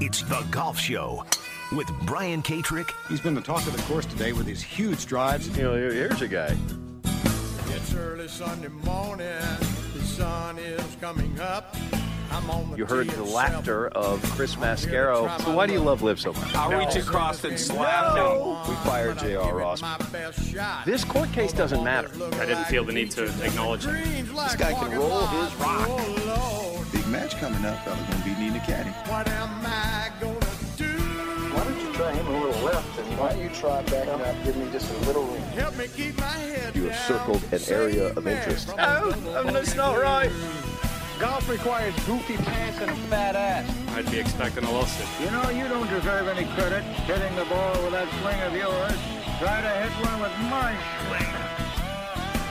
It's the Golf Show with Brian Katrek. He's been the talk of the course today with his huge drives. You know, here's a guy. It's early Sunday morning. The sun is coming up. I'm on the You heard the at laughter of Chris I'm here to Mascaro. So why do you love Liv so much? I'll reach across and slap him. We fired But J.R. Ross. my best shot. This court case doesn't matter. I didn't feel the need to acknowledge it. This guy can roll his rock. Oh, Big match coming up. Fella's gonna be needing a caddy. What am I gonna do? Why don't you try him a little left, and why don't you try backing up, give me just a little room. Help me keep my head You have down. circled an area of interest. from oh, No, that's not right. Golf requires goofy pants and a fat ass. I'd be expecting a lawsuit. You know, you don't deserve any credit hitting the ball with that swing of yours. Try to hit one with my swing.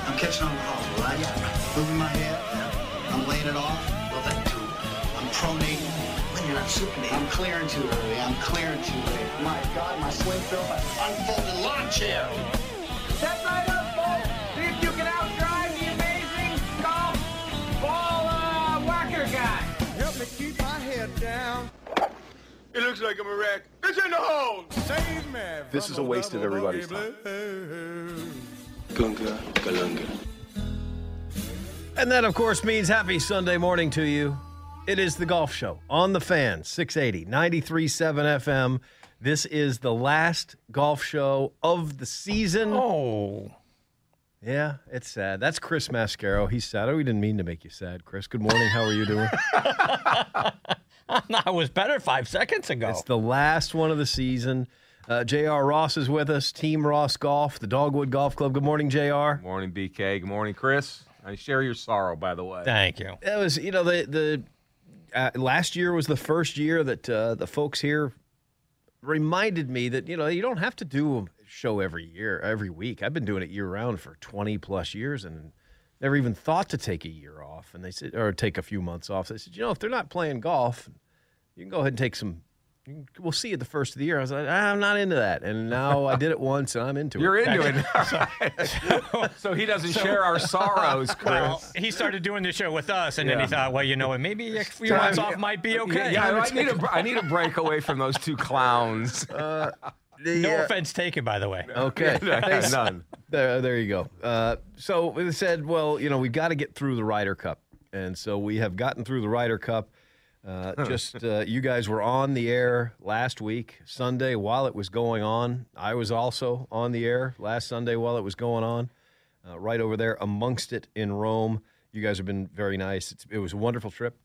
I'm catching on the ball, right? Moving my head. I'm laying it off. Well, that too. I'm pronating. When you're not supinating. I'm clearing too early. I'm clearing too late. My God, my swing feel like unfolded lawn chair. Step right up, folks. See if you can outdrive the amazing golf ball uh, whacker guy. Help me keep my head down. It looks like I'm a wreck. It's in the hole. Save me This is a waste of everybody's time. Gunga, galunga. And that, of course, means happy Sunday morning to you. It is the Golf Show on the fan, 680, 93.7 FM. This is the last golf show of the season. Oh. Yeah, it's sad. That's Chris Mascaro. He's sad. Oh, we didn't mean to make you sad, Chris. Good morning. How are you doing? I was better five seconds ago. It's the last one of the season. Uh, J.R. Ross is with us, Team Ross Golf, the Dogwood Golf Club. Good morning, J.R. Morning, BK. Good morning, Chris. I share your sorrow, by the way. Thank you. It was, you know, the the uh, last year was the first year that uh, the folks here reminded me that you know you don't have to do a show every year, every week. I've been doing it year round for twenty plus years and never even thought to take a year off. And they said, or take a few months off. They said, you know, if they're not playing golf, you can go ahead and take some. You can- We'll see you the first of the year. I was like, "Ah, I'm not into that, and now I did it once, and I'm into it. You're into it. so he doesn't share our sorrows, Chris. Well, he started doing the show with us, and then he thought, well, you know what, maybe a few months off might be okay. Yeah, I need a I need a break away from those two clowns. The, no uh, offense taken, by the way. Okay. Thanks. None. There, there you go. Uh, so we said, well, you know, we've got to get through the Ryder Cup, and so we have gotten through the Ryder Cup. Uh, just uh, you guys were on the air last week, Sunday, while it was going on. I was also on the air last Sunday while it was going on, uh, right over there amongst it in Rome. You guys have been very nice. It's, it was a wonderful trip.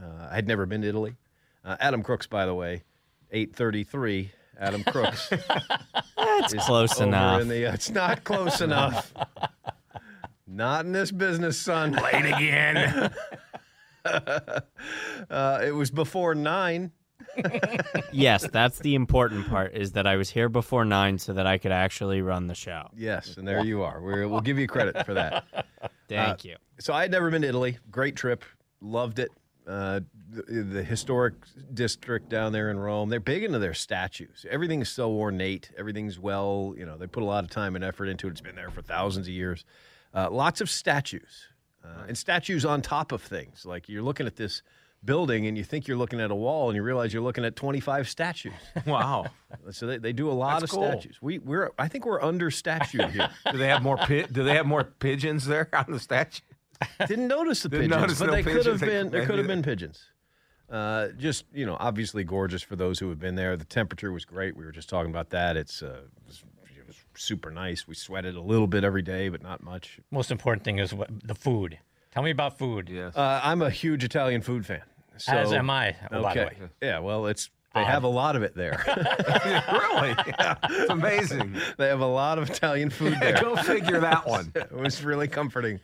Uh, I had never been to Italy. Uh, Adam Crooks, by the way, eight thirty-three. Adam Crooks. That's close enough. the- it's not close enough. Not in this business, son. Late again. Uh, it was before nine. yes, that's the important part is that I was here before nine so that I could actually run the show. Yes, and there you are. We're, we'll give you credit for that. Thank Uh, you. So I had never been to Italy. Great trip. Loved it. Uh, the, the historic district down there in Rome. They're big into their statues. Everything's so ornate. Everything's well, you know, they put a lot of time and effort into it. It's been there for thousands of years. Uh, lots of statues. Uh, and statues on top of things. Like you're looking at this building and you think you're looking at a wall and you realize you're looking at 25 statues. Wow. So they, they do a lot That's of cool. statues. We we're I think we're under statued here. Do they have more pi- Do they have more pigeons there on the statue? Didn't notice the Didn't pigeons, notice but no they could have They- been. There could have been pigeons. Uh, just you know, obviously gorgeous for those who have been there. The temperature was great. We were just talking about that. It's uh, it was, super nice. We sweated a little bit every day, but not much. Most important thing is what, the food. Tell me about food. Yes. Uh, I'm a huge Italian food fan. So, As am I, oh, by the okay. way. Yeah. Well, it's they have a lot of it there. really? Yeah. It's amazing. they have a lot of Italian food there. Go figure that one. it was really comforting.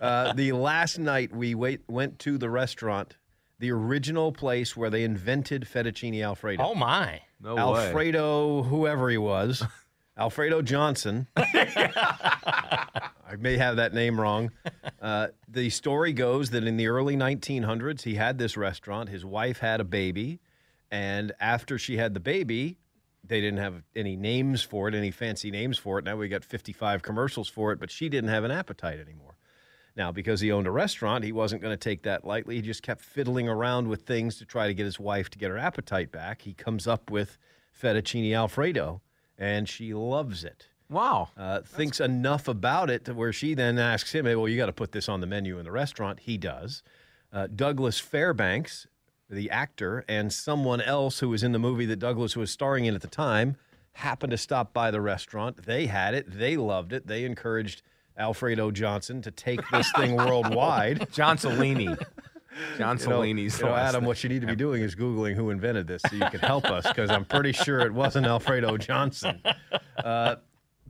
Uh, the last night we wait, went to the restaurant the original place where they invented fettuccine alfredo. Oh my! No way. Alfredo, whoever he was, Alfredo Johnson. I may have that name wrong. Uh, the story goes that in the early 1900s, he had this restaurant. His wife had a baby, and after she had the baby, they didn't have any names for it, any fancy names for it. Now we got 55 commercials for it, but she didn't have an appetite anymore. Now, because he owned a restaurant, he wasn't going to take that lightly. He just kept fiddling around with things to try to get his wife to get her appetite back. He comes up with fettuccine alfredo, and she loves it. Wow. Uh, thinks enough about it to where she then asks him, hey, well, you got to put this on the menu in the restaurant. He does. Uh, Douglas Fairbanks, the actor, and someone else who was in the movie that Douglas was starring in at the time happened to stop by the restaurant. They had it. They loved it. They encouraged Alfredo Johnson to take this thing worldwide. John Cellini. John You know, Cellini's you know, Adam, name. what you need to be doing is Googling who invented this so you can help us because I'm pretty sure it wasn't Alfredo Johnson. Uh,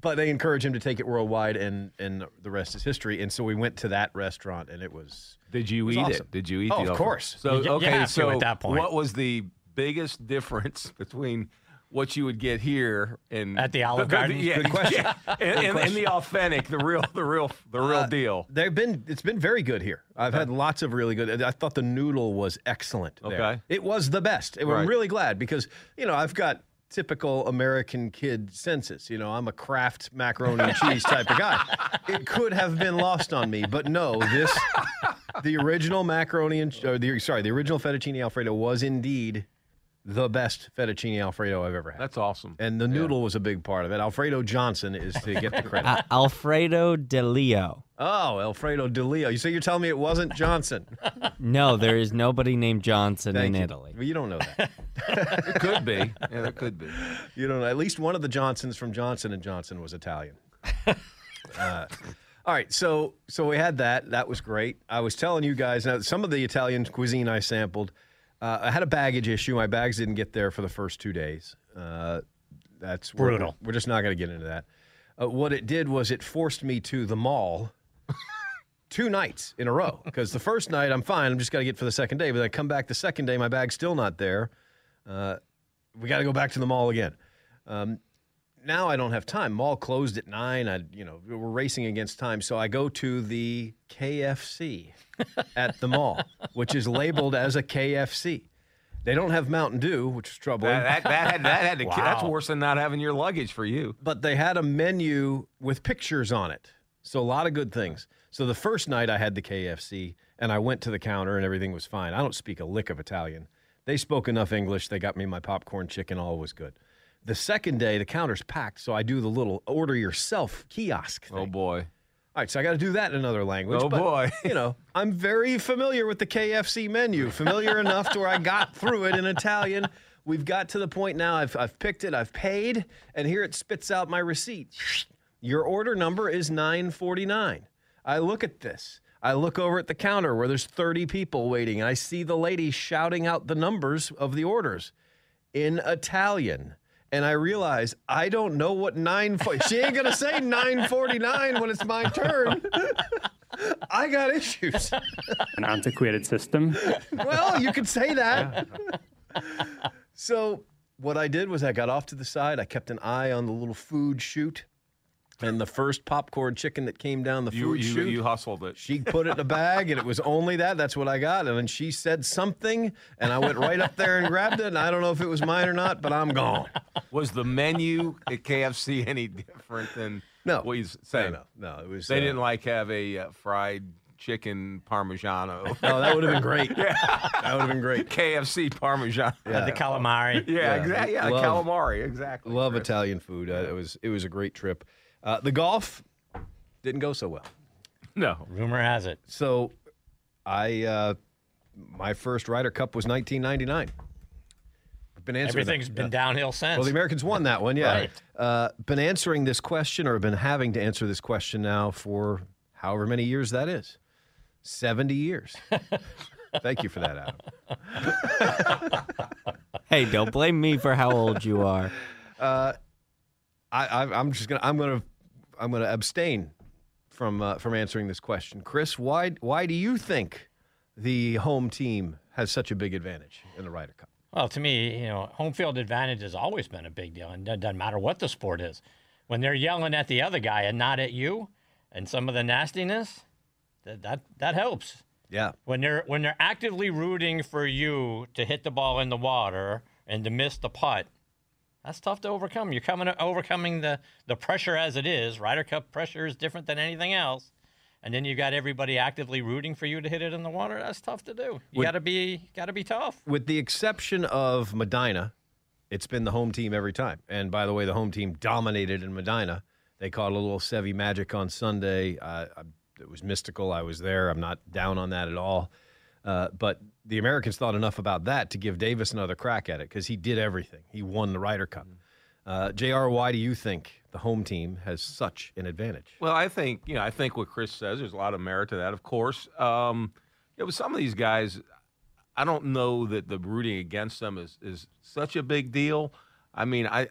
but they encourage him to take it worldwide, and, and the rest is history. And so we went to that restaurant, and it was. Did you was eat awesome. it? Did you eat Oh, the of course. So You- you okay, have to so at that point. what was the biggest difference between what you would get here and At the Olive Garden? Yeah, Good question. yeah, and, Good and- and question. the authentic, the real, the real, the real Uh, deal. They've been. It's been very good here. I've had lots of really good. I thought the noodle was excellent. there. Okay. it was the best. I'm really glad because you know I've got typical American kid senses. You know, I'm a Kraft macaroni and cheese type of guy. It could have been lost on me, but no. This, the original macaroni and or the sorry, the original fettuccine alfredo was indeed the best fettuccine alfredo I've ever had. That's awesome. and the noodle was a big part of it. Alfredo Johnson is to get the credit. Uh, Alfredo De Leo. Oh, Alfredo De Leo. You say you're telling me it wasn't Johnson? No, there is nobody named Johnson Thank in you. Italy. Well, you don't know that. It could be. Yeah, it could be. you don't know. At least one of the Johnsons from Johnson and Johnson was Italian. Uh, all right, so so we had that. That was great. I was telling you guys now some of the Italian cuisine I sampled. Uh, I had a baggage issue. My bags didn't get there for the first two days. Uh, that's we're- Brutal. We're, just not going to get into that. Uh, what it did was it forced me to the mall two nights in a row because the first night I'm fine. I'm just got to get for the second day. But I come back the second day, my bag's still not there. Uh, we got to go back to the mall again. Um, now I don't have time. Mall closed at nine. I, you know, we're racing against time. So I go to the KFC at the mall, which is labeled as a KFC. They don't have Mountain Dew, which is troubling. That, that, that had that had to. That's worse than not having your luggage for you. but they had a menu with pictures on it. So a lot of good things. So the first night I had the KFC and I went to the counter and everything was fine. I don't speak a lick of Italian. They spoke enough English. They got me my popcorn chicken. All was good. The second day, the counter's packed. So I do the little order yourself kiosk oh, thing. Oh boy. All right, so I got to do that in another language. Oh, but, boy. you know, I'm very familiar with the KFC menu, familiar enough to where I got through it in Italian. We've got to the point now. I've, I've picked it, I've paid, and here it spits out my receipt. Your order number is 949. I look at this. I look over at the counter where there's 30 people waiting, and I see the lady shouting out the numbers of the orders in Italian. And I realize I don't know what nine. fo- She ain't gonna say nine forty nine when it's my turn. I got issues. An antiquated system. Well, you could say that. so what I did was I got off to the side. I kept an eye on the little food chute, and the first popcorn chicken that came down the food you, chute. you hustled it. She put it in a bag, and it was only that. That's what I got. And then she said something, and I went right up there and grabbed it. And I don't know if it was mine or not, but I'm gone. Was the menu at KFC any different than No. what you saying? No, no, no, it was. They uh, didn't like have a uh, fried chicken parmigiano. Oh, that would have been great. yeah. That would have been great. KFC parmesan. Uh, the calamari. Yeah, Yeah. exactly. Yeah, Love- calamari. Exactly. Love Chris. Italian food. Uh, it was it was a great trip. Uh, the golf didn't go so well. No. Rumor has it. So, I uh, my first Ryder Cup was 1999. I've been answering. Everything's that. been Yeah. downhill since. Well, the Americans won that one, yeah. Right. Uh, been answering this question, or been having to answer this question now for however many years that is. 70 years. Thank you for that, Adam. Hey, don't blame me for how old you are. Uh, I, I, I'm just gonna I'm gonna I'm gonna abstain from uh, from answering this question. Chris, why why do you think the home team has such a big advantage in the Ryder Cup? Well, to me, you know, home field advantage has always been a big deal, and it doesn't matter what the sport is. When they're yelling at the other guy and not at you, and some of the nastiness, that that, that helps. Yeah. When they're when they're actively rooting for you to hit the ball in the water and to miss the putt, that's tough to overcome. You're coming overcoming the the pressure as it is. Ryder Cup pressure is different than anything else. And then you've got everybody actively rooting for you to hit it in the water. That's tough to do. You got to be got to be tough. With the exception of Medina, it's been the home team every time. And by the way, the home team dominated in Medina. They caught a little Seve magic on Sunday. Uh, I- it was mystical. I was there. I'm not down on that at all. Uh, but the Americans thought enough about that to give Davis another crack at it because he did everything. He won the Ryder Cup. Uh, JR, why do you think the home team has such an advantage? Well, I think you know. I think what Chris says. There's a lot of merit to that, of course. Um, yeah, but some of these guys, I don't know that the rooting against them is is such a big deal. I mean, I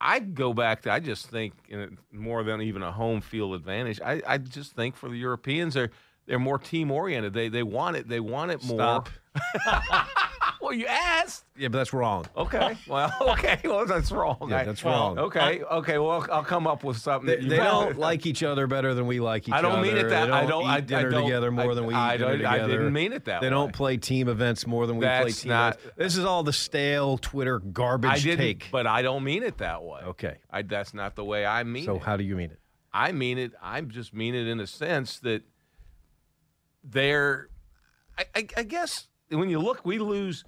I go back to I just think you know, more than even a home field advantage. I, I just think for the Europeans, they're they're more team oriented. They they want it. They want it more. Stop. well, you asked. Yeah, but that's wrong. Okay. Well, okay. Well, that's wrong. Yeah, I- that's wrong. Okay. Okay. Well, I'll, come up with something. They, they don't like each other better than we like each other. I don't mean it that- They don't I don't- eat I- I dinner don't- together more I- than we I eat dinner don't- I didn't mean it that They way. don't play team events more than we play That's team not- events. This is all the stale Twitter garbage I didn't, take. but I don't mean it that way. Okay. I, that's not the way I mean So it. how do you mean it? I mean it. I just mean it in a sense that they're. I, I, I guess when you look, we lose.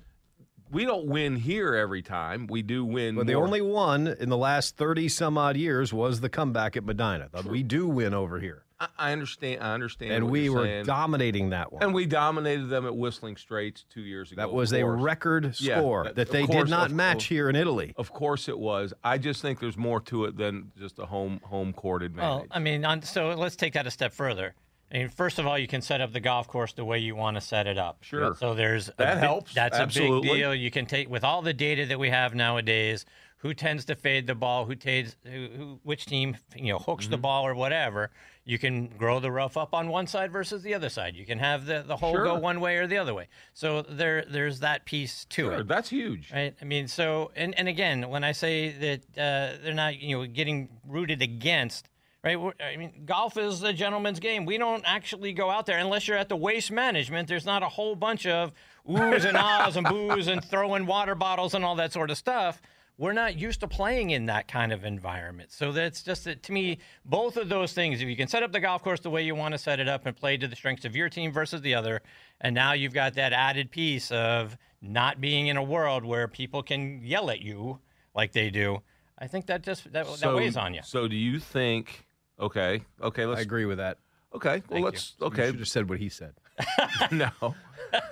We don't win here every time. We do win. Well, the more. only one in the last 30 some odd years was the comeback at Medina. We do win over here. I, I understand. I understand. And what we you're were saying. dominating that one. And we dominated them at Whistling Straits two years ago. That was a course. record Yeah, score that they course, did not of match course. here in Italy. Of course it was. I just think there's more to it than just a home home court advantage. Well, I mean, on, so let's take that a step further. I mean, first of all, you can set up the golf course the way you want to set it up. Sure. So there's That helps. That's a big deal. You can take with all the data that we have nowadays. Who tends to fade the ball? Who tades? Who, who? Which team? You know, hooks Mm-hmm. the ball or whatever. You can grow the rough up on one side versus the other side. You can have the, the hole go one way or the other way. So there there's that piece to Sure, it. that's huge. Right. I mean, so and and again, when I say that uh, they're not, you know, getting rooted against, right? I mean, golf is a gentleman's game. We don't actually go out there unless you're at the waste management. There's not a whole bunch of oohs and ahs and boos and throwing water bottles and all that sort of stuff. We're not used to playing in that kind of environment. So that's just that to me, both of those things. If you can set up the golf course the way you want to set it up and play to the strengths of your team versus the other, and now you've got that added piece of not being in a world where people can yell at you like they do. I think that just that, that weighs on you. So do you think? Okay. Okay. Let's I agree with that. Okay. Well, Thank let's. You Okay. should have said what he said. no.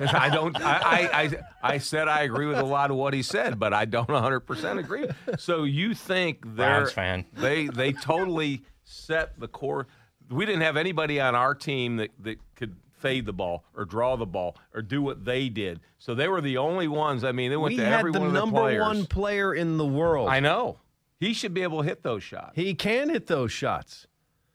I don't. I, I, I, I said I agree with a lot of what he said, but I don't 100 percent agree. So you think they're Browns fan. They they totally set the core. We didn't have anybody on our team that that could fade the ball or draw the ball or do what they did. So they were the only ones. I mean, they went We to every one of the number players. one player in the world. I know. He should be able to hit those shots. He can hit those shots.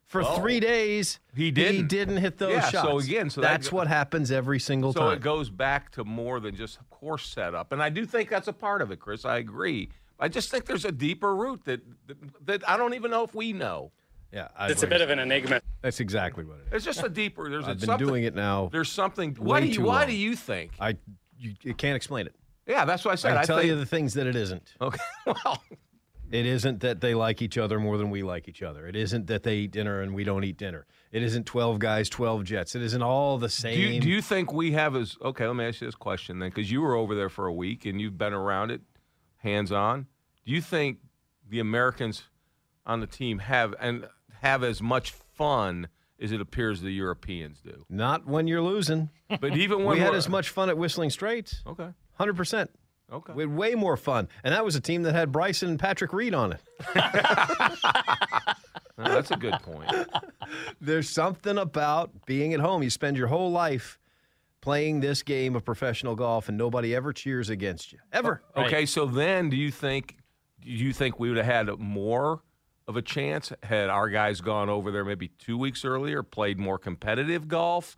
For Well, three days, he He didn't. didn't hit those Yeah, shots. so again, so that that's go- what happens every single So time. So it goes back to more than just course setup, and I do think that's a part of it, Chris. I agree. I just think there's a deeper root that that, that I don't even know if we know. yeah, I It's a bit of an enigma. That's exactly what it is. It's just a deeper. There's I've a, been doing it now. There's something. Why do you? Why long. do you think? I you, you can't explain it. Yeah, that's what I I said. can I, tell think, you the things that it isn't. Okay. Well, It isn't that they like each other more than we like each other. It isn't that they eat dinner and we don't eat dinner. It isn't 12 guys, 12 jets. It isn't all the do same. you, do you think we have as okay? Let me ask you this question then, because you were over there for a week and you've been around it, hands on. Do you think the Americans on the team have and have as much fun as it appears the Europeans do? Not when you're losing. But even when we had as much fun at Whistling Straits. Okay. 100%. Okay. We had way more fun. And that was a team that had Bryson and Patrick Reed on it. Oh, that's a good point. There's something about being at home. You spend your whole life playing this game of professional golf and nobody ever cheers against you. Ever. Okay, so then do you think do you think we would have had more of a chance had our guys gone over there maybe two weeks earlier, played more competitive golf?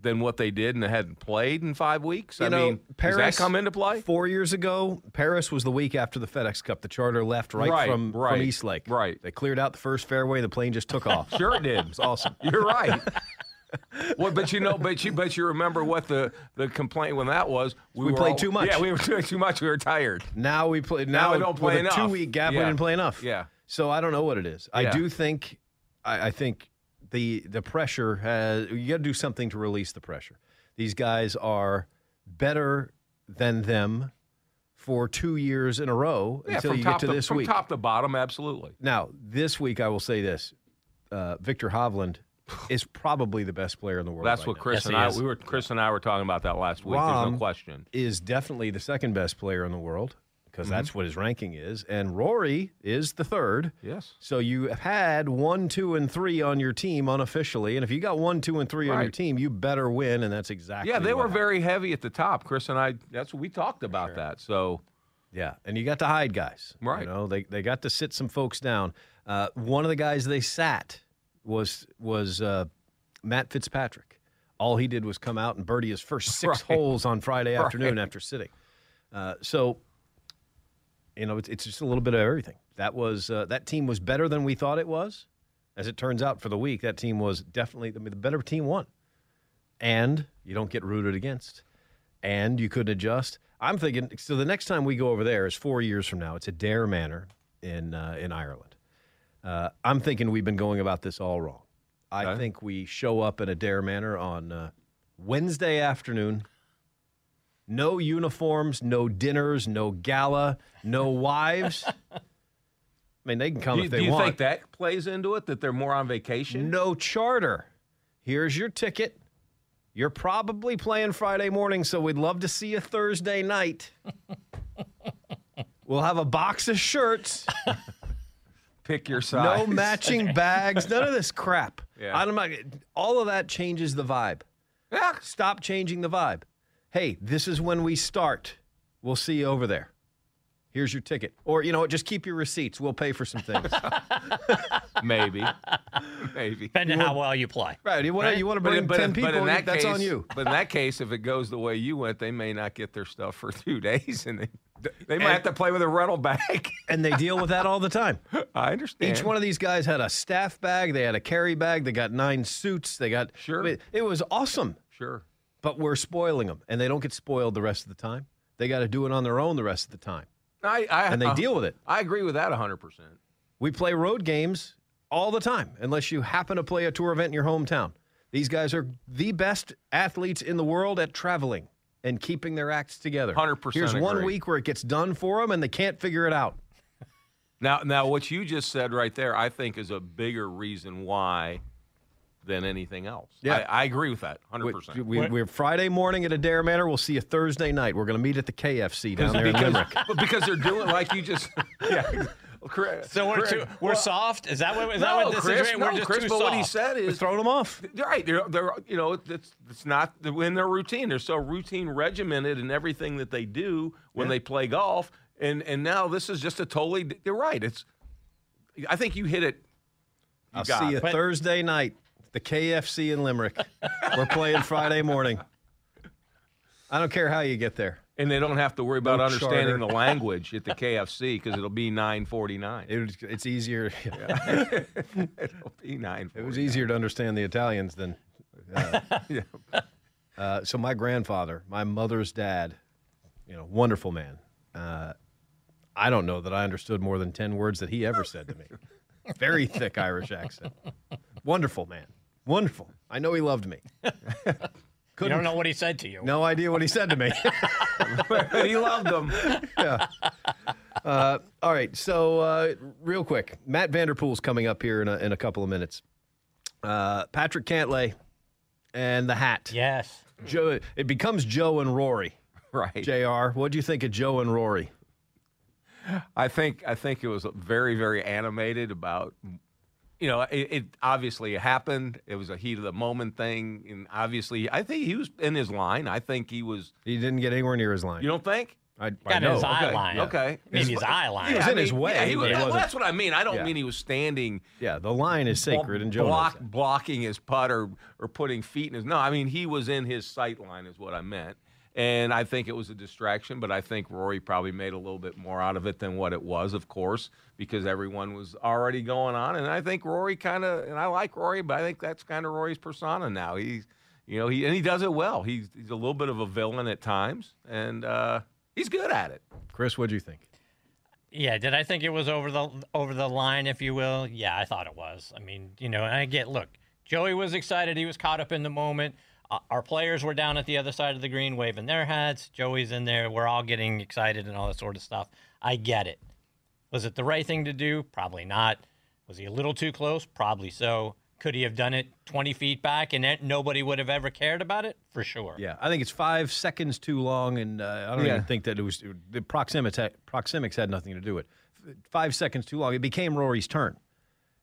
Than what they did and they hadn't played in five weeks? You I know, mean, Paris does that come into play? Four years ago, Paris was the week after the FedEx Cup. The charter left right, Right, from, right, from East Lake. right. They cleared out the first fairway. The plane just took off. Sure it did. It was awesome. You're right. well, but you know, but you but you remember what the the complaint when that was? We were played all- too much. Yeah, we were doing too much. We were tired. Now we play. Now Now, we don't play enough. a two-week gap. We didn't play enough. Yeah. So I don't know what it is. I do think. I, I think the the pressure has. You got to do something to release the pressure. These guys are better than them for two years in a row Yeah, until you get to to, this from week. top to bottom, absolutely. Now, this week, I will say this: uh, Viktor Hovland is probably the best player in the world. That's right what now. Chris and I we were Chris and I were talking about that last week. There's no question. is definitely the second best player in the world because Mhm. that's what his ranking is, and Rory is the third. Yes. So you have had one, two, and three on your team unofficially, and if you got one, two, and three on your team, you better win, and that's exactly. Yeah, they were very heavy at the top. Chris and I. That's what we talked about. That so. Yeah, and you got to hide guys. Right. You know, they they got to sit some folks down. Uh, one of the guys they sat was was uh, Matt Fitzpatrick. All he did was come out and birdie his first six Right. holes on Friday afternoon Right. after sitting. Uh, so, you know, it's, it's just a little bit of everything. That was uh, that team was better than we thought it was. As it turns out, for the week, that team was definitely I mean, the better team won, and you don't get rooted against, and you couldn't adjust. I'm thinking so. The next time we go over there is four years from now. It's at Adare Manor in uh, in Ireland. Uh, I'm thinking we've been going about this all wrong. I think we show up at Adare Manor on uh, Wednesday afternoon. No uniforms, no dinners, no gala, no wives. I mean, they can come do if they want. do you want. think that plays into it? That they're more on vacation? No charter. Here's your ticket. You're probably playing Friday morning, so we'd love to see you Thursday night. we'll have a box of shirts. Pick your size. No matching bags. None of this crap. Yeah. I'm not, all of that changes the vibe. Yeah. Stop changing the vibe. Hey, this is when we start. We'll see you over there. Here's your ticket. Or, you know what, just keep your receipts. We'll pay for some things. Maybe. Maybe. Depending on how well you play. right. You want, Right? you want to But bring in- but 10 in- people, but in that that's case, on you. But in that case, if it goes the way you went, they may not get their stuff for two days, and they, they might And- have to play with a rental bag. and they deal with that all the time. I understand. Each one of these guys had a staff bag. They had a carry bag. They got nine suits. They got Sure. It, it was awesome. Sure. But we're spoiling them, and they don't get spoiled the rest of the time. They got to do it on their own the rest of the time, I, I, and they uh, deal with it. I agree with that 100%. We play road games all the time, unless you happen to play a tour event in your hometown. These guys are the best athletes in the world at traveling and keeping their acts together. 100% Here's one week where it gets done for them, and they can't figure it out. Now, now, what you just said right there, I think, is a bigger reason why than anything else. Yeah. I, I agree with that, 100%. We, we, we're Friday morning at Adare Manor. We'll see you Thursday night. We're going to meet at the KFC down there in because, Limerick. because they're doing like you just. Yeah. Chris- So we're Chris- too, we're well, soft. Is that what? Is that what this Chris, is? Right? no, We're just Chris, too but soft. what he said We're is throwing them off. right. They're, they're you know it's it's not in their routine. They're so routine regimented in everything that they do when Yeah. they play golf, and and now this is just a totally. You're right. It's. I think you hit it. You I'll got see you it. Thursday night, the KFC in Limerick. We're playing Friday morning. I don't care how you get there. And they don't have to worry about No understanding charter. the language at the KFC because it'll be 949. It was, it's easier. it'll be 949. It was easier to understand the Italians than. Uh, Yeah. uh, so my grandfather, my mother's dad, you know, wonderful man. Uh, I don't know that I understood more than ten words that he ever said to me. Very thick Irish accent. Wonderful man. Wonderful. I know he loved me. You don't know what he said to you. No idea what he said to me. he loved them. yeah. Uh, all right. So, uh, real quick, Matt Vanderpool's coming up here in a, in a couple of minutes. Uh, Patrick Cantlay and the hat. Yes. Joe. It becomes Joe and Rory. Right. Jr. What do you think of Joe and Rory? I think I think it was very very animated about you know it, it obviously happened. It was a heat of the moment thing, and obviously I think he was in his line. I think he was. He didn't get anywhere near his line. You don't think? I, I Got know. his eye Okay, line. okay. Maybe his eye line. He was Yeah, in I his way, yeah, he was- yeah, well, that's what I mean. I don't Yeah. mean he was standing. Yeah, the line is sacred, and Joe block, blocking his putt or, or putting feet in his. No, I mean he was in his sight line, is what I meant. And I think it was a distraction, but I think Rory probably made a little bit more out of it than what it was, of course, because everyone was already going on. And I think Rory kind of, and I like Rory, but I think that's kind of Rory's persona now. He's, you know, he and he does it well. He's he's a little bit of a villain at times, and uh, he's good at it. Chris, what do you think? Yeah, did I think it was over the over the line, if you will? Yeah, I thought it was. I mean, you know, and I get look, Joey was excited. He was caught up in the moment. Uh, our players were down at the other side of the green waving their hats. Joey's in there. We're all getting excited and all that sort of stuff. I get it. Was it the right thing to do? Probably not. Was he a little too close? Probably so. Could he have done it 20 feet back and it, nobody would have ever cared about it? For sure. Yeah, I think it's five seconds too long, and uh, I don't Yeah. even think that it was the proximity. Proxemics had nothing to do with it. Five seconds too long. It became Rory's turn,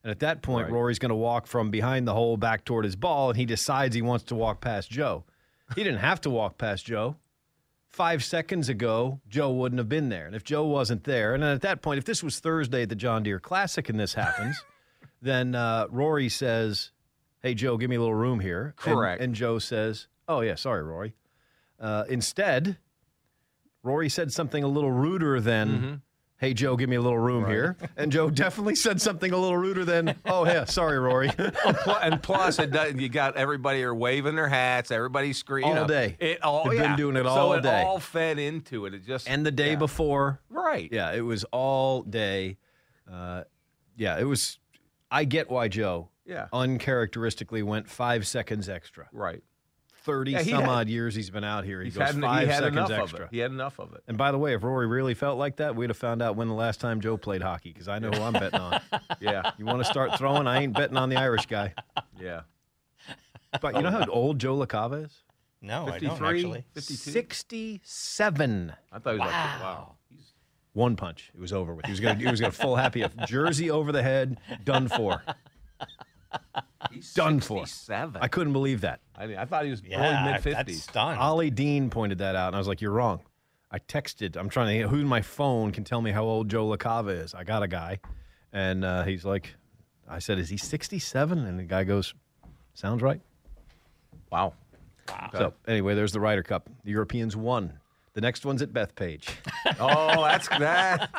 and at that point, Right. Rory's going to walk from behind the hole back toward his ball, and he decides he wants to walk past Joe. He didn't have to walk past Joe. Five seconds ago, Joe wouldn't have been there, and if Joe wasn't there, and then at that point, if this was Thursday at the John Deere Classic and this happens, then uh, Rory says, "Hey Joe, give me a little room here." And- Correct. and Joe says, "Oh yeah, sorry, Rory." Uh, instead, Rory said something a little ruder than, Mm-hmm. "Hey Joe, give me a little room here," and Joe definitely said something a little ruder than, "Oh yeah, sorry, Rory." And plus, it does, you got everybody are waving their hats, everybody screaming All day. It all They've been doing it so all it day. all fed into it. It just and the day yeah. before, right? yeah, it was all day. Uh, yeah, it was. I get why Joe, Yeah. uncharacteristically went five seconds extra. Right. Thirty Yeah, some had- odd years he's been out here. He He's goes had, five he had seconds enough extra. of it. He had enough of it. And by the way, if Rory really felt like that, we'd have found out when the last time Joe played hockey because I know who I'm betting on. Yeah. You want to start throwing? I ain't betting on the Irish guy. Yeah. But you know how old Joe LaCava is? No, I don't actually. 52. 67. I thought he was like, wow. One punch. It was over with. He was gonna he was gonna full happy a jersey over the head, done for. He's Done for. 67. I couldn't believe that. I, mean, I thought he was Yeah, early mid fifties. Ollie Dean pointed that out, and I was like, "You're wrong." I texted. I'm trying to. Who in my phone can tell me how old Joe LaCava is? I got a guy, and uh, he's like, "I said, is he 67?" And the guy goes, "Sounds right." Wow. So anyway, there's the Ryder Cup. The Europeans won. The next one's at Bethpage. Oh, that's that.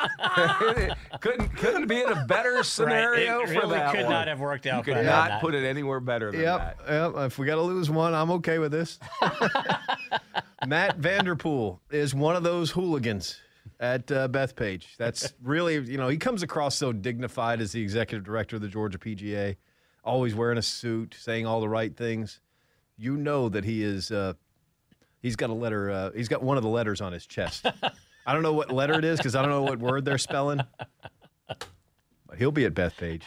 couldn't couldn't be in a better scenario It for really that could one. not have worked out You could not that. put it anywhere better than that. Yep, yep. If we got to lose one, I'm okay with this. Matt Vanderpool is one of those hooligans at uh, Bethpage. That's really, you know, he comes across so dignified as the executive director of the Georgia PGA, always wearing a suit, saying all the right things. You know that he is. Uh, he's got a letter. Uh, he's got one of the letters on his chest. I don't know what letter it is because I don't know what word they're spelling. But he'll be at Bethpage.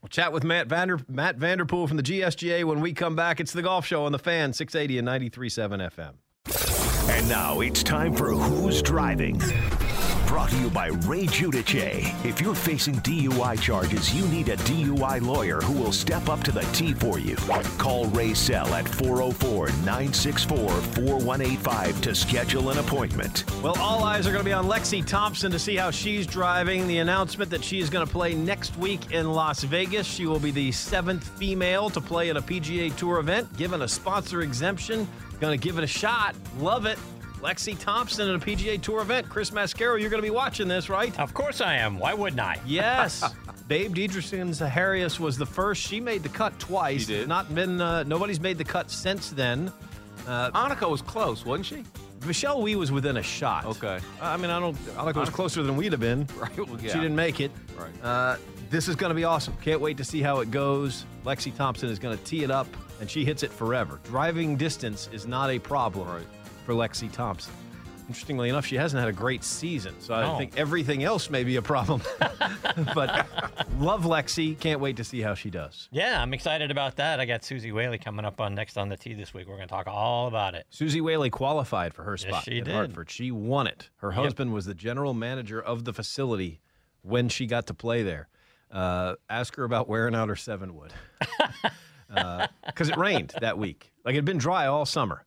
We'll chat with Matt Vander Matt Vanderpool from the GSGA when we come back. It's the Golf Show on the Fan, 680 and 93.7 FM. And now it's time for Who's Driving? Brought to you by Ray Giudice. If you're facing DUI charges, you need a DUI lawyer who will step up to the T for you. Call Ray Sell at 404 964 4185 to schedule an appointment. Well, all eyes are going to be on Lexi Thompson to see how she's driving. The announcement that she is going to play next week in Las Vegas. She will be the seventh female to play at a PGA Tour event, given a sponsor exemption. Going to give it a shot. Love it. Lexi Thompson at a PGA Tour event. Chris Mascaro, you're going to be watching this, right? Of course I am. Why wouldn't I? Yes. Babe Didrikson Zaharias was the first. She made the cut twice. She did. Not been. Uh, nobody's made the cut since then. Uh, Annika was close, wasn't she? Michelle Wie was within a shot. Okay. I mean, I don't. Annika was closer than we'd have been. Right. Well, yeah. She didn't make it. Right. Uh, this is going to be awesome. Can't wait to see how it goes. Lexi Thompson is going to tee it up, and she hits it forever. Driving distance is not a problem for Lexi Thompson. Interestingly enough, she hasn't had a great season, so I think everything else may be a problem. but love Lexi. Can't wait to see how she does. Yeah, I'm excited about that. I got Suzy Whaley coming up on next on the tee this week. We're going to talk all about it. Suzy Whaley qualified for her Yes, spot she in did. Hartford. She won it. Her Yep. husband was the general manager of the facility when she got to play there. Uh, ask her about wearing out her seven wood because it rained that week. Like it had been dry all summer,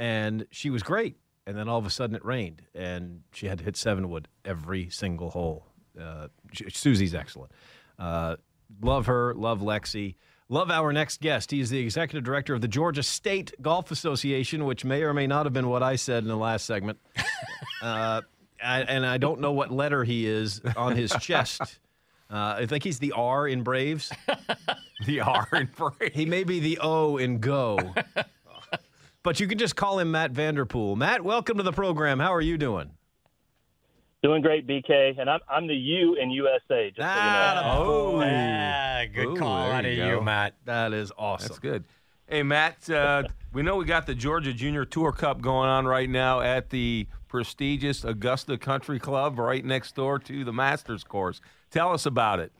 and she was great. and then all of a sudden it rained, and she had to hit seven wood every single hole. Uh, Suzy's excellent. Uh, love her, love Lexi. Love our next guest. He's the executive director of the Georgia State Golf Association, which may or may not have been what I said in the last segment. uh, I, and I don't know what letter he is on his chest. Uh, I think he's the R in Braves. the R in Braves. He may be the O in Go. But you can just call him Matt Vanderpool. Matt, welcome to the program. How are you doing? Doing great, BK, and I'm I'm the U in USA. Just ah, so you know. oh, yeah, good Ooh, call out of you you, go. Matt. That is awesome. That's good. Hey, Matt, uh, we know we got the Georgia Junior Tour Cup going on right now at the prestigious Augusta Country Club right next door to the Masters course. Tell us about it.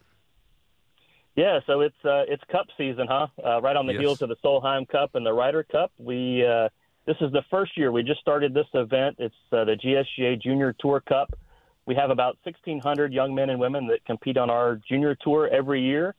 Yeah, so it's uh, it's Cup season, huh? Uh, right on the Yes. heels of the Solheim Cup and the Ryder Cup. We uh, this is the first year we just started this event. It's uh, the GSGA Junior Tour Cup. We have about 1,600 young men and women that compete on our junior tour every year,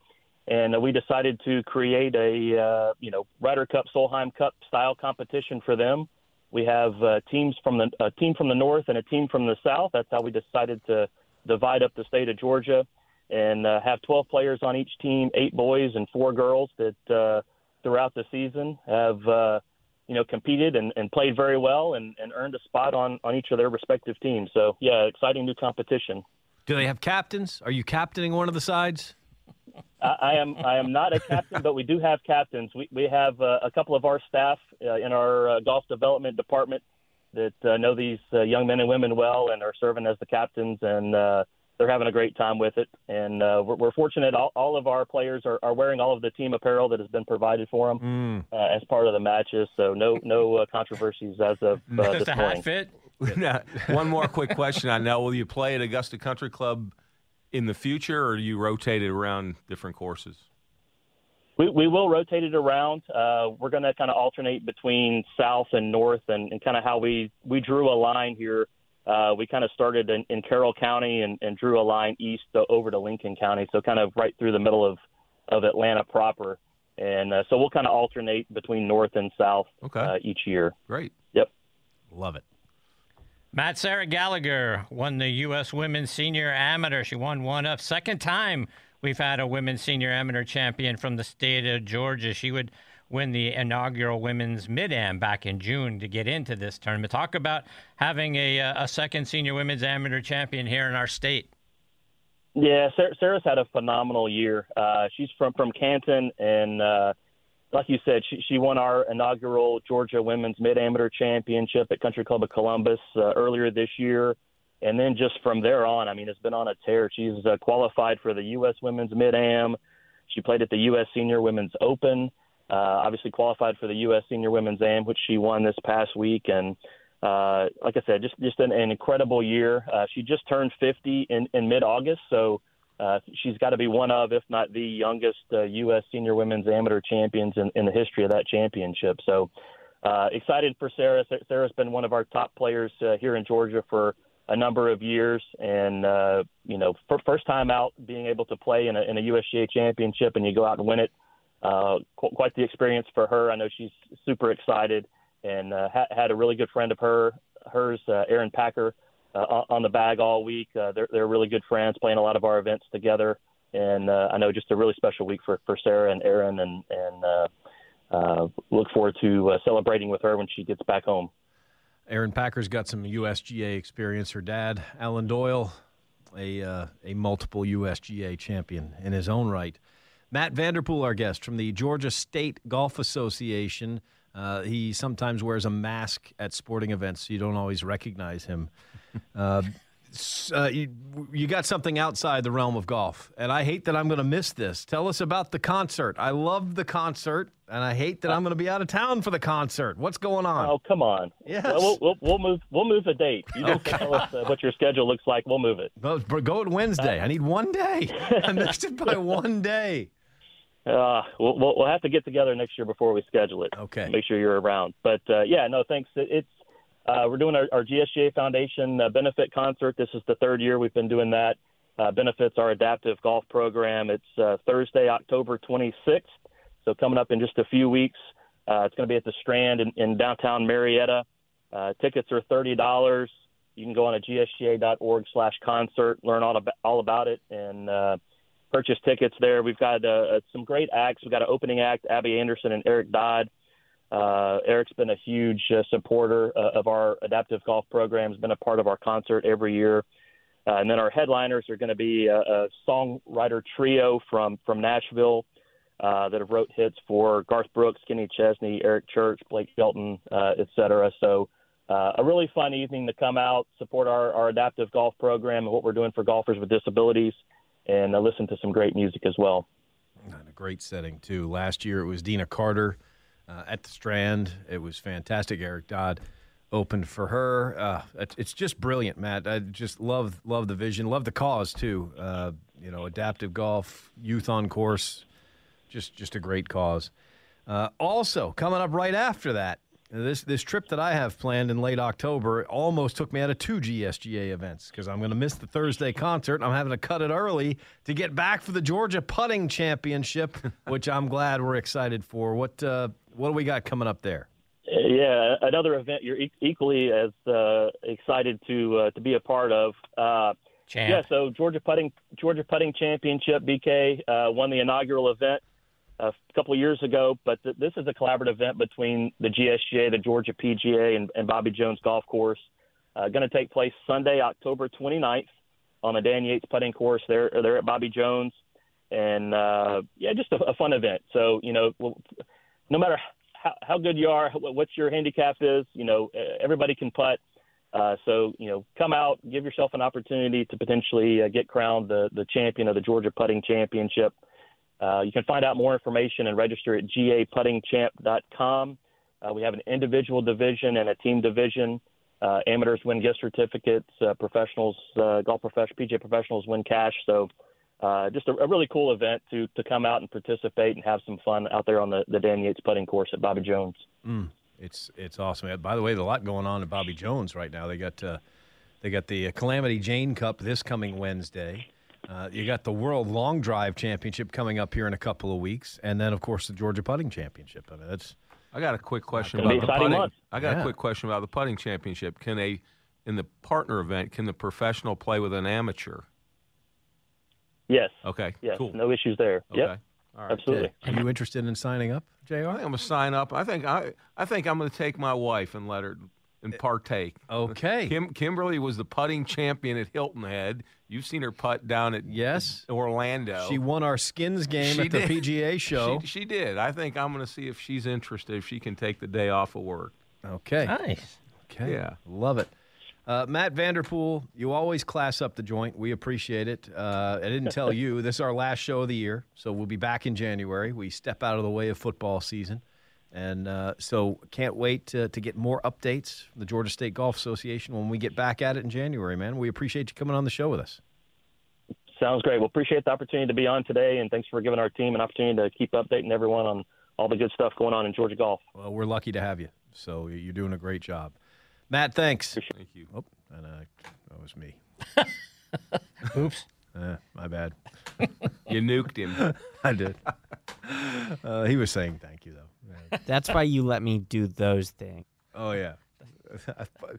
and uh, we decided to create a uh, you know Ryder Cup Solheim Cup style competition for them. We have uh, teams from the a team from the north and a team from the south. That's how we decided to divide up the state of Georgia and uh, have 12 players on each team, eight boys and four girls that uh, throughout the season have uh, you know competed and, and played very well and, and earned a spot on on each of their respective teams. So yeah, exciting new competition. Do they have captains? Are you captaining one of the sides? I, I am I am not a captain, but we do have captains. We we have uh, a couple of our staff uh, in our uh, golf development department that uh, know these uh, young men and women well and are serving as the captains, and uh, they're having a great time with it. And uh, we're, we're fortunate all, all of our players are, are wearing all of the team apparel that has been provided for them uh, as part of the matches. So no no uh, controversies as of uh, this morning. fit? Now, one more quick question I know. Will you play at Augusta Country Club in the future, or do you rotate it around different courses? We, we will rotate it around. Uh, we're going to kind of alternate between south and north, and, and kind of how we we drew a line here. Uh, we kind of started in, in Carroll County and, and drew a line east to, over to Lincoln County, so kind of right through the middle of of Atlanta proper. And uh, so we'll kind of alternate between north and south uh, each year. Great. Yep. Love it. Matt Sarah Gallagher won the U.S. Women's Senior Amateur. She won one up. Second time we've had a women's senior amateur champion from the state of Georgia. She would win the inaugural women's mid am back in June to get into this tournament. Talk about having a, uh, a second senior women's amateur champion here in our state. Yeah, Sarah, Sarah's had a phenomenal year. Uh, she's from from Canton, and uh, like you said, she, she won our inaugural Georgia Women's Mid Amateur Championship at Country Club of Columbus uh, earlier this year. And then just from there on, I mean, it's been on a tear. She's uh, qualified for the U.S. Women's Mid Am. She played at the U.S. Senior Women's Open. Uh, obviously qualified for the U.S. Senior Women's Am, which she won this past week. And uh, like I said, just just an, an incredible year. Uh, she just turned 50 in, in mid-August, so uh, she's got to be one of, if not the youngest, uh, U.S. Senior Women's Amateur champions in, in the history of that championship. So uh, excited for Sarah. Sarah's been one of our top players uh, here in Georgia for a number of years, and uh, you know, for first time out being able to play in a, in a USGA championship, and you go out and win it. Uh, qu- quite the experience for her. I know she's super excited and uh, ha- had a really good friend of her, hers, uh, Erin Packer, uh, on the bag all week. Uh, they're they're really good friends, playing a lot of our events together, and uh, I know just a really special week for for Sarah and Erin, and and uh, uh, look forward to uh, celebrating with her when she gets back home. Erin Packer's got some USGA experience. Her dad, Allen Doyle, a uh, a multiple USGA champion in his own right. Matt Vanderpool, our guest from the Georgia State Golf Association. Uh, he sometimes wears a mask at sporting events, so you don't always recognize him. Uh, uh, you, you got something outside the realm of golf, and I hate that I'm going to miss this. Tell us about the concert. I love the concert, and I hate that I'm going to be out of town for the concert. What's going on? Oh, come on. Yes. Well, we'll, move. We'll move the date. You just tell us uh, what your schedule looks like. We'll move it. Well, go to Wednesday. I need one day. I missed it by one day. Uh, we'll, we'll we'll have to get together next year before we schedule it. Okay. Make sure you're around. But uh, yeah, no, thanks. It, it's uh, we're doing our, our GSGA Foundation uh, benefit concert. This is the third year we've been doing that. Uh, benefits our adaptive golf program. It's uh, Thursday, October 26th. So coming up in just a few weeks. Uh, it's going to be at the Strand in, in downtown Marietta. Uh, tickets are thirty dollars. You can go on to gsga.org slash concert, learn all about, all about it, and uh, purchase tickets there. We've got uh, some great acts. We've got an opening act, Abby Anderson and Eric Dodd. Uh, Eric's been a huge uh, supporter uh, of our adaptive golf program. Has been a part of our concert every year. Uh, and then our headliners are going to be a, a songwriter trio from from Nashville uh, that have wrote hits for Garth Brooks, Kenny Chesney, Eric Church, Blake Shelton, uh, et cetera. So uh, a really fun evening to come out, support our, our adaptive golf program and what we're doing for golfers with disabilities, and uh, listen to some great music as well. And a great setting too. Last year it was Deana Carter uh, at the Strand. It was fantastic. Eric Dodd opened for her. Uh, it's just brilliant, Matt. I just love love the vision, love the cause too. Uh, you know, adaptive golf, youth on course, just just a great cause. Uh, also, coming up right after that, this this trip that I have planned in late October almost took me out of two GSGA events because I'm going to miss the Thursday concert. I'm having to cut it early to get back for the Georgia Putting Championship, which I'm glad we're excited for. What uh, what do we got coming up there? Uh, Yeah, another event you're e- equally as uh, excited to uh, to be a part of. Uh, Champ. yeah, so Georgia putting Georgia putting championship. BK uh, won the inaugural event a couple of years ago, but th- this is a collaborative event between the GSGA, the Georgia PGA, and, and Bobby Jones Golf Course. Uh, going to take place Sunday, October 29th, on the Dan Yates putting course. There, there at Bobby Jones, and uh, yeah, just a, a fun event. So you know, no matter how, how good you are, what your handicap is, you know, everybody can putt. Uh, so you know, come out, give yourself an opportunity to potentially uh, get crowned the the champion of the Georgia Putting Championship. You can find out more information and register at gaputtingchamp.com. Uh, we have an individual division and a team division. Uh, amateurs win gift certificates. Uh, professionals, uh, golf professionals, PGA professionals win cash. So, uh, just a, a really cool event to to come out and participate and have some fun out there on the, the Dan Yates putting course at Bobby Jones. Mm, it's it's awesome. By the way, there's a lot going on at Bobby Jones right now. They got uh, they got the Calamity Jane Cup this coming Wednesday. Uh, you got the World Long Drive Championship coming up here in a couple of weeks, and then of course the Georgia Putting Championship. I mean, that's I got a quick question about the putting. month. I got Yeah. a quick question about the putting championship. Can a in the partner event, can the professional play with an amateur? Yes. Okay. Yes. Cool. No issues there. Okay. Yep. All right. Absolutely. Are you interested in signing up, Jr.? I think I'm gonna sign up. I think I I think I'm gonna take my wife and let her and partake. Okay. Kim Kimberly was the putting champion at Hilton Head. You've seen her putt down at Yes. Orlando. She won our skins game She at the. PGA show. She, she did. I think I'm going to see if she's interested. If she can take the day off of work. Okay. Nice. Okay. Yeah. Love it. Uh, Matt Vanderpool, you always class up the joint. We appreciate it. Uh, I didn't tell you, this is our last show of the year, so we'll be back in January. We step out of the way of football season. And uh, so can't wait to, to get more updates from the Georgia State Golf Association when we get back at it in January, man. We appreciate you coming on the show with us. Sounds great. Well, appreciate the opportunity to be on today, and thanks for giving our team an opportunity to keep updating everyone on all the good stuff going on in Georgia golf. Well, we're lucky to have you. So you're doing a great job. Matt, thanks. Thank you. Oh, and uh, that was me. Oops. Uh, my bad. You nuked him. I did. Uh, he was saying thank you, though. That's why you let me do those things. Oh, yeah.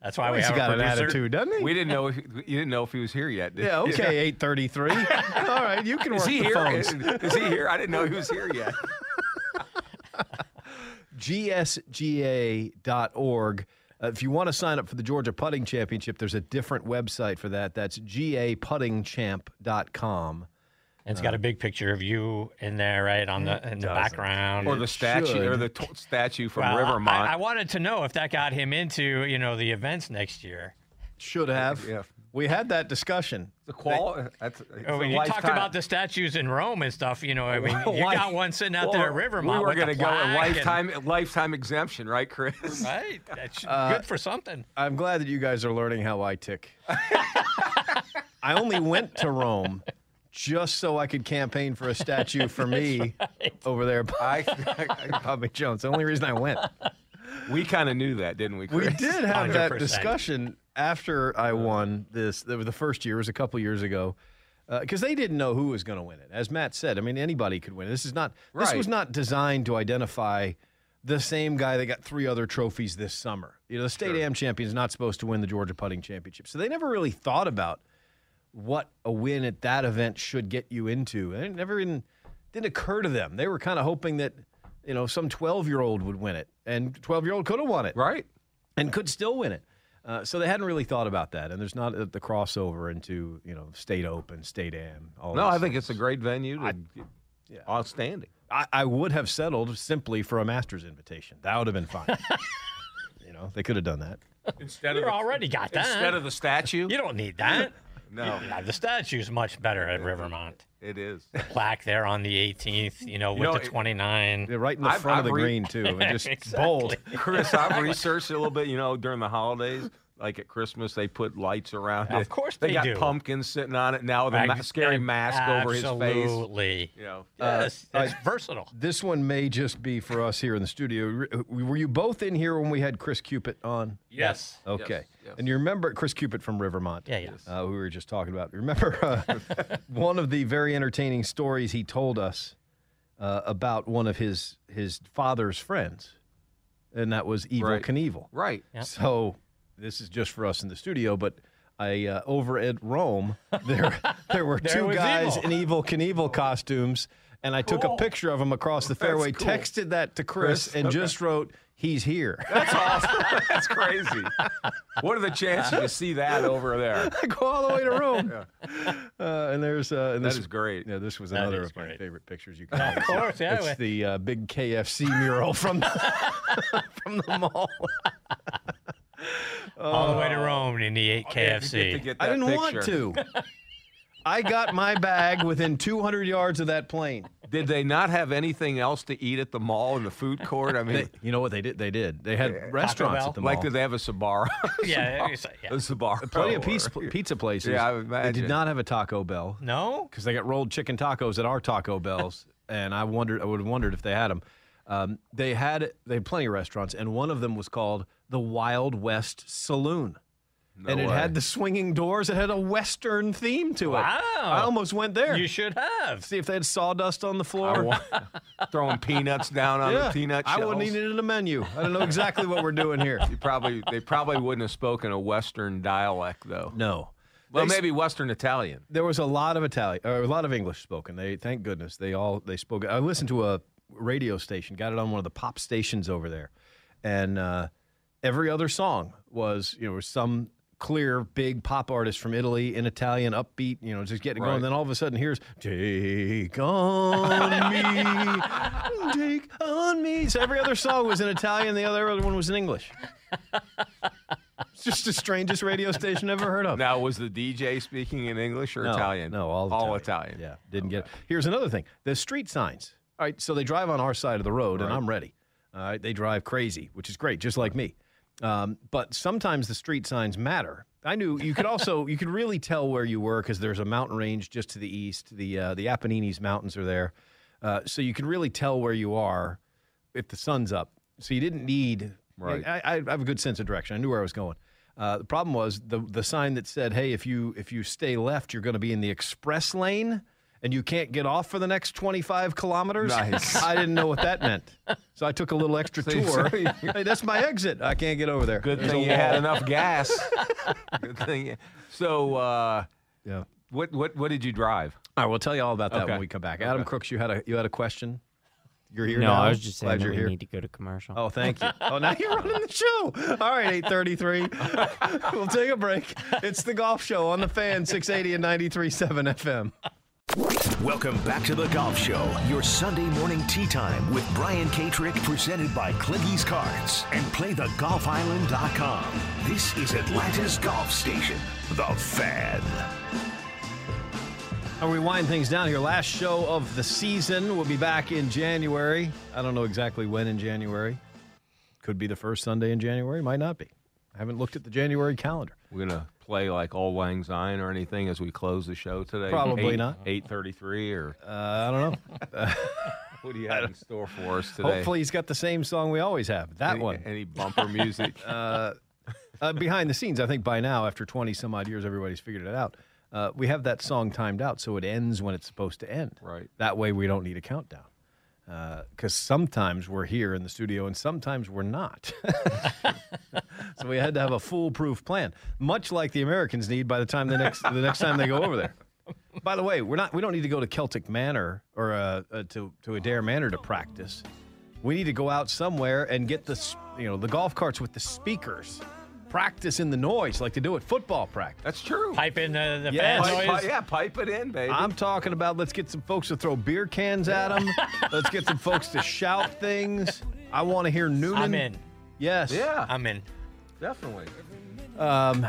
That's why we He's have got a an attitude, doesn't he? We didn't know. If, you didn't know if he was here yet. Did Yeah, okay, eight thirty-three. All right, you can Is work he the here? phones. Is, is he here? I didn't know he was here yet. GSGA.org. Uh, if you want to sign up for the Georgia Putting Championship, there's a different website for that. That's gaputtingchamp.com. And it's got a big picture of you in there, right on the in the doesn't. background. Or the statue, or the t- statue from Well, Rivermont. I, I wanted to know if that got him into you know the events next year. Should have. Yeah. We had that discussion. the qual. That's. It's Oh, a you talked lifetime- about the statues in Rome and stuff, you know, I mean, you Life- got one sitting out Well, there at Rivermont. We were with the gonna go a plaque and- lifetime lifetime exemption, right, Chris? right? That's Uh, good for something. I'm glad that you guys are learning how I tick. I only went to Rome just so I could campaign for a statue for me over there by Bobby Jones. The only reason I went. We kind of knew that, didn't we? Chris? We did have that 100%. discussion after I uh-huh. won this. The, first year was a couple years ago. Uh, because they didn't know who was going to win it. As Matt said, I mean, anybody could win. This is not. This was not designed to identify the same guy that got three other trophies this summer. You know, the state am champion is not supposed to win the Georgia putting championship. So they never really thought about what a win at that event should get you into. And it never even didn't occur to them. They were kind of hoping that, you know, some 12 year old would win it. And 12 year old could have won it. Right. And could still win it. Uh, so they hadn't really thought about that. And there's not uh, the crossover into, you know, state open, state am. All No, I think things. it's a great venue. To, Outstanding. I, I would have settled simply for a master's invitation. That would have been fine. you know, they could have done that. Instead You already got that. Instead of the statue? You don't need that. No. Yeah, the statue's much better at Rivermont. It is. The plaque there on the 18th, you know, You with know, the it- 29. They're right in the I've- front of I've the re- green, too. I mean, just Exactly. bold. Chris, I've researched it a little bit. You know, during the holidays, like at Christmas, they put lights around it. Of course they, they got do. pumpkins sitting on it now with a ma- scary mask over his face. Absolutely. You know, Yes, Uh, it's versatile. This one may just be for us here in the studio. Were you both in here when we had Chris Cupid on? Yes. Okay. Yes, yes. And you remember Chris Cupid from Rivermont? Yeah, yeah. Uh, who we were just talking about. Remember uh, one of the very entertaining stories he told us uh, about one of his his father's friends, and that was Evel Right. Knievel. right. So this is just for us in the studio, but I uh, over at Rome there there were There two guys Evel. in Evel Knievel costumes, and I took a picture of them across the fairway, cool. texted that to Chris, Chris, and okay. just wrote, "He's here." That's awesome. That's crazy. What are the chances you see that over there? I go all the way to Rome, uh, and there's uh, and That this is great. Yeah, this was That another of my favorite pictures you can. Of course, yeah. It's the uh, big KFC mural from from the mall. All the way to Rome in the 8 You get to KFC. get I didn't want to. I got my bag within 200 yards of that plane. Did they not have anything else to eat at the mall in the food court? I mean, They, you know what they did? They did. They had restaurants at the mall. like did they have a Sbarro? Yeah, it's- yeah. a Sbarro. Plenty of pizza, pizza places. Yeah, I would They did not have a Taco Bell No? because they got rolled chicken tacos at our Taco Bells, and I wondered, I would have wondered if they had them. Um, they had they had plenty of restaurants, and one of them was called the Wild West Saloon. No and it way. had the swinging doors. It had a Western theme to it. Wow. I almost went there. You should have. See if they had sawdust on the floor. wa- throwing peanuts down on yeah, the peanut shells. I wouldn't eat it in a menu. I don't know exactly what we're doing here. You probably they probably wouldn't have spoken a Western dialect though. No. Well, They maybe Western Italian. There was a lot of Italian, or a lot of English spoken. They, thank goodness, they all they spoke. I listened to a radio station, got it on one of the pop stations over there, and uh, every other song was you know was some clear big pop artist from Italy in Italian, upbeat, you know, just getting going. Then all of a sudden, here's "Take on me, take on me." So every other song was in Italian, the other one was in English. It's just the strangest radio station I've ever heard of. Now, was the DJ speaking in English or No, Italian? No, all all Italian. Italian. Yeah, didn't get it. Here's another thing: the street signs. All right, so they drive on our side of the road, and I'm ready. All right, they drive crazy, which is great, just like me. Um, but sometimes the street signs matter. I knew you could also you could really tell where you were because there's a mountain range just to the east. The uh, the Apennines Mountains are there, uh, so you can really tell where you are if the sun's up. So you didn't need. Right. I, I have a good sense of direction. I knew where I was going. Uh, the problem was the the sign that said, "Hey, if you if you stay left, you're going to be in the express lane." And you can't get off for the next 25 kilometers. Nice. I didn't know what that meant, so I took a little extra So tour. so hey, that's my exit. I can't get over there. Good There's thing you wall. had enough gas. Good thing. You, so, uh, Yeah. what what what did you drive? All right, we'll tell you all about that Okay. when we come back. Adam Okay. Crooks, you had a you had a question. You're here no, now. I was just Glad that you're we here. need to go to commercial. Oh, thank you. Oh, now you're running the show. All right, 833. we'll take a break. It's the golf show on the fan, 680 and 93.7 FM. Welcome back to the Golf Show, your Sunday morning tea time with Brian Katrek, presented by Cliggy's Cards and PlayTheGolfIsland.com. This is Atlanta's golf station, The Fan. I'll rewind things down here. Last show of the season. We'll be back in January. I don't know exactly when in January. Could be the first Sunday in January. Might not be. I haven't looked at the January calendar. We're gonna play like Auld Lang Syne or anything as we close the show today. Probably Eight- not. Eight thirty-three or Uh, I don't know. what do you have in store for us today? Hopefully, he's got the same song we always have. That any, one. Any bumper music? uh, uh, behind the scenes, I think by now, after 20 some odd years, everybody's figured it out. Uh, we have that song timed out so it ends when it's supposed to end. Right. That way we don't need a countdown. Because sometimes we're here in the studio and sometimes we're not. so we had to have a foolproof plan, much like the Americans need by the time the next the next time they go over there. By the way, we're not. We don't need to go to Celtic Manor or uh, uh, to to Adare Manor to practice. We need to go out somewhere and get the you know the golf carts with the speakers. Practice in the noise like they do at football practice. That's true. Pipe in the, the Yes. fan Pipe- noise. pi- yeah, pipe it in, baby. I'm talking about let's get some folks to throw beer cans at them. let's get some folks to shout things. I want to hear Noonan. I'm in. Yes. yeah, I'm in. definitely. Um,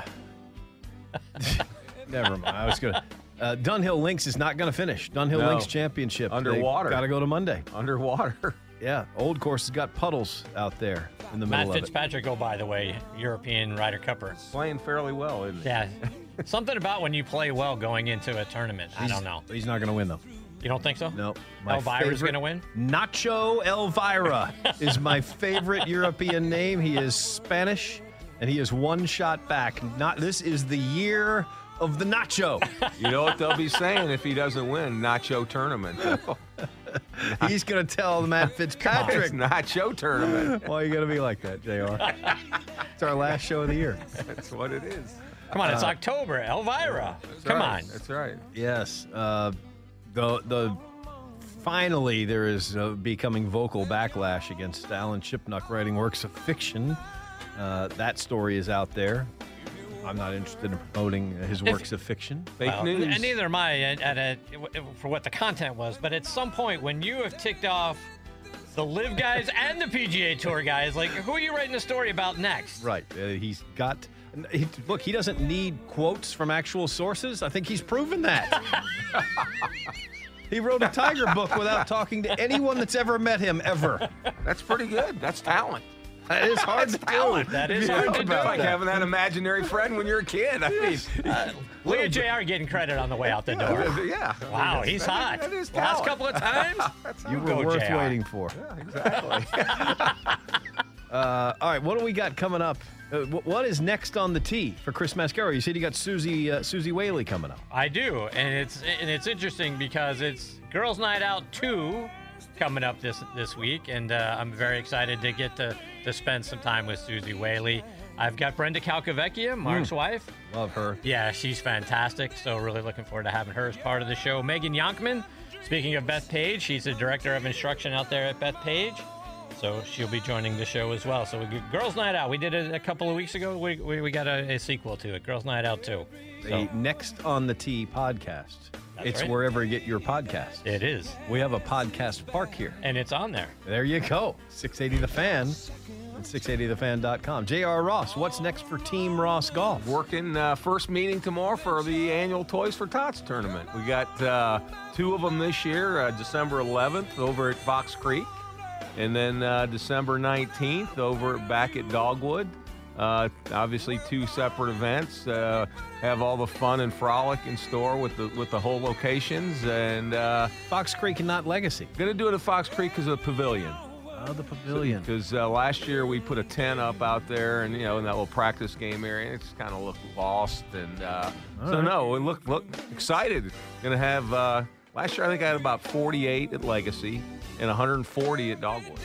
never mind. I was gonna. Uh, Dunhill Links is not going to finish. Dunhill No. Links Championship. Underwater. Got to go to Monday. Underwater. Yeah, Old Course has got puddles out there in the Matt middle of it. Matt Fitzpatrick, oh, by the way, European Ryder Cupper. Playing fairly well, isn't he? Yeah. Something about when you play well going into a tournament. I don't know. He's not going to win though. You don't think so? No. My Elvira's going to win? Nacho Elvira is my favorite European name. He is Spanish, and he is one shot back. Not this is the year of the Nacho. You know what they'll be saying if he doesn't win? Nacho tournament. He's going to tell the Matt It's Fitzpatrick. nacho tournament. Why are you going to be like that, Jr. it's our last show of the year. That's what it is. Come on, it's Uh, October. Elvira. Come right. on. That's right. Yes. Uh, the the finally there is uh, becoming vocal backlash against Alan Shipnuck writing works of fiction. Uh, that story is out there. I'm not interested in promoting his If- works of fiction. Fake Well, news. And neither am I at, at a, for what the content was. But at some point, when you have ticked off the LIV guys and the PGA Tour guys, like who are you writing a story about next? Right. Uh, he's got. He, look, he doesn't need quotes from actual sources. I think he's proven that. he wrote a Tiger book without talking to anyone that's ever met him ever. That's pretty good. That's talent. That is hard to do. That if is you hard to do. like having that imaginary friend when you're a kid. I mean, Look at JR getting credit on the way out the door. yeah. Wow, I mean, he's that's- hot. That is Last couple of times. You were Go, worth JR. waiting for. Exactly. Uh, all right, what do we got coming up? Uh, what is next on the tee for Chris Mascaro? You said you got Suzy uh, Suzy Whaley coming up. I do, and it's and it's interesting because it's Girls' Night Out two coming up this this week, and uh, I'm very excited to get to to spend some time with Suzy Whaley. I've got Brenda Calcavecchia, Mark's wife. Love her. Yeah, she's fantastic. So really looking forward to having her as part of the show. Megan Yonkman. Speaking of Bethpage, she's the director of instruction out there at Bethpage. So she'll be joining the show as well. So we get Girls Night Out. We did it a couple of weeks ago. We, we, we got a, a sequel to it, Girls Night Out 2. The next on the tee podcast. That's it's right. wherever you get your podcast. it is. We have a podcast park here. And it's on there. There you go. 680 The Fan and 680thefan.com. J.R. Ross, what's next for Team Ross Golf? Working uh, first meeting tomorrow for the annual Toys for Tots tournament. We got uh, two of them this year, uh, December 11th over at Fox Creek, and then uh, December 19th over back at Dogwood. Uh, obviously, two separate events. Uh, have all the fun and frolic in store with the with the whole locations, and uh, Fox Creek and not Legacy. Gonna do it at Fox Creek because of the pavilion. Oh, the pavilion. Because uh, last year we put a tent up out there, and you know, in that little practice game area, and it's kind of looked lost. And uh, so right. no, we look look excited. Gonna have uh, last year I think I had about 48 at Legacy and 140 at Dogwood.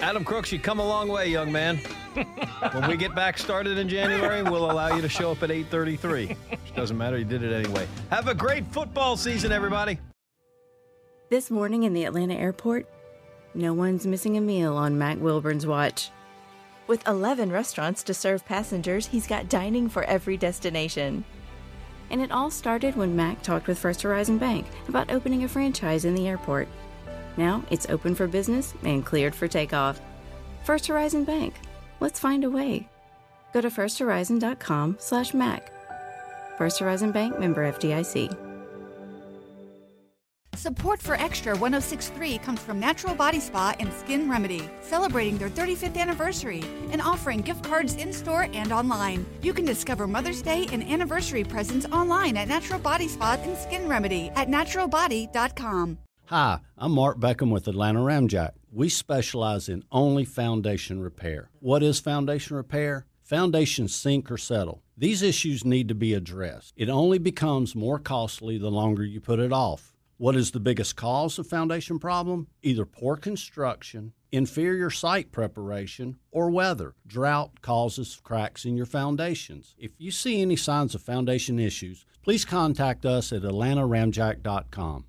Adam Crooks, you come a long way, young man. When we get back started in January, we'll allow you to show up at 8:33. Which doesn't matter, you did it anyway. Have a great football season, everybody. This morning in the Atlanta airport, no one's missing a meal on Mac Wilburn's watch. With 11 restaurants to serve passengers, he's got dining for every destination. And it all started when Mac talked with First Horizon Bank about opening a franchise in the airport. Now it's open for business and cleared for takeoff. First Horizon Bank. Let's find a way. Go to firsthorizon.com/mac. First Horizon Bank member FDIC. Support for Extra 1063 comes from Natural Body Spa and Skin Remedy, celebrating their 35th anniversary and offering gift cards in store and online. You can discover Mother's Day and anniversary presents online at Natural Body Spa and Skin Remedy at naturalbody.com. Hi, I'm Mark Beckham with Atlanta Ramjack. We specialize in only foundation repair. What is foundation repair? Foundations sink or settle. These issues need to be addressed. It only becomes more costly the longer you put it off. What is the biggest cause of foundation problem? Either poor construction, inferior site preparation, or weather. Drought causes cracks in your foundations. If you see any signs of foundation issues, please contact us at atlantaramjack.com.